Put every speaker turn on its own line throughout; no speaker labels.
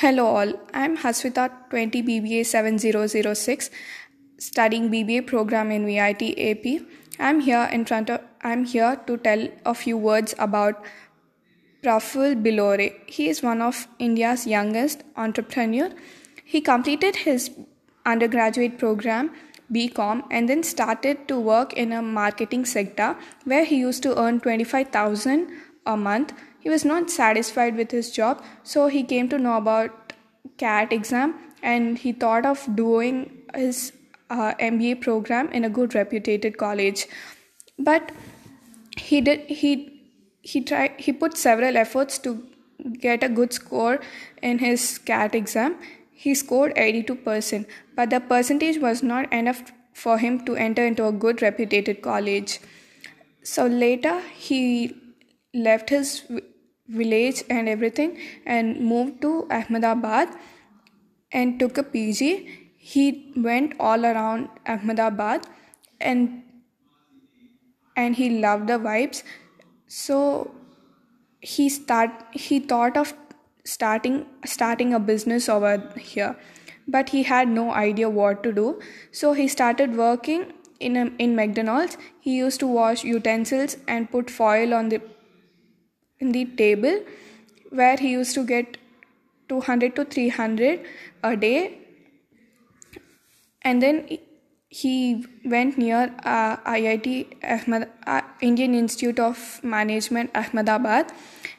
Hello all, I'm Haswita 20 BBA 7006 studying BBA program in VIT AP. I'm here in front of I'm here to tell a few words about Prafull Billore. He is one of India's youngest entrepreneur. He completed his undergraduate program BCom and then started to work in a marketing sector where he used to earn 25000 a month he was not satisfied with his job, so he came to know about CAT exam and he thought of doing his uh, MBA program in a good reputed college. But he did he he tried he put several efforts to get a good score in his CAT exam. He scored 82%, but the percentage was not enough for him to enter into a good reputed college. So later he left his village and everything and moved to Ahmedabad and took a PG. He went all around Ahmedabad and and he loved the vibes. So he start he thought of starting starting a business over here but he had no idea what to do so he started working in a, in McDonald's he used to wash utensils and put foil on the in the table where he used to get 200 to 300 a day. And then he went near uh, IIT Ahmed, uh, Indian Institute of Management Ahmedabad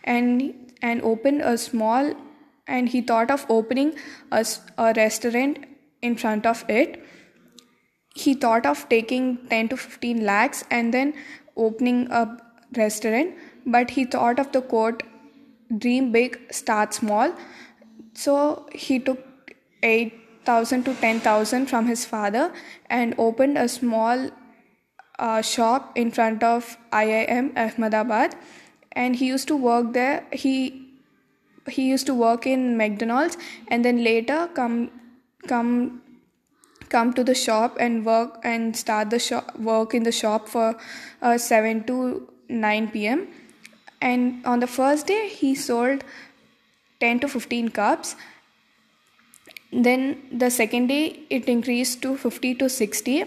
and and opened a small and he thought of opening a, a restaurant in front of it. He thought of taking 10 to 15 lakhs and then opening a restaurant but he thought of the quote dream big start small. So he took 8000 to 10000 from his father and opened a small uh, shop in front of IIM Ahmedabad. And he used to work there. He he used to work in McDonald's and then later come come come to the shop and work and start the shop work in the shop for uh, 7 to 9 pm and on the first day he sold 10 to 15 cups. Then the second day it increased to 50 to 60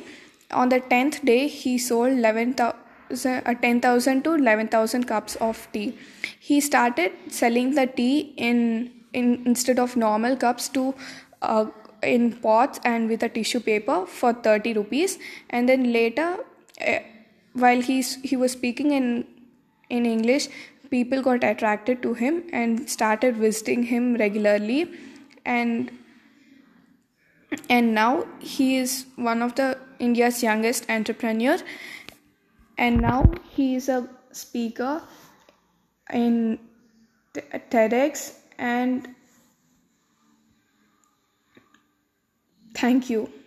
on the 10th day he sold 11,000 uh, 10,000 to 11,000 cups of tea. He started selling the tea in in instead of normal cups to uh, in pots and with a tissue paper for 30 rupees. And then later uh, while he's he was speaking in in English, people got attracted to him and started visiting him regularly. And and now he is one of the India's youngest entrepreneur. And now he is a speaker in TEDx and thank you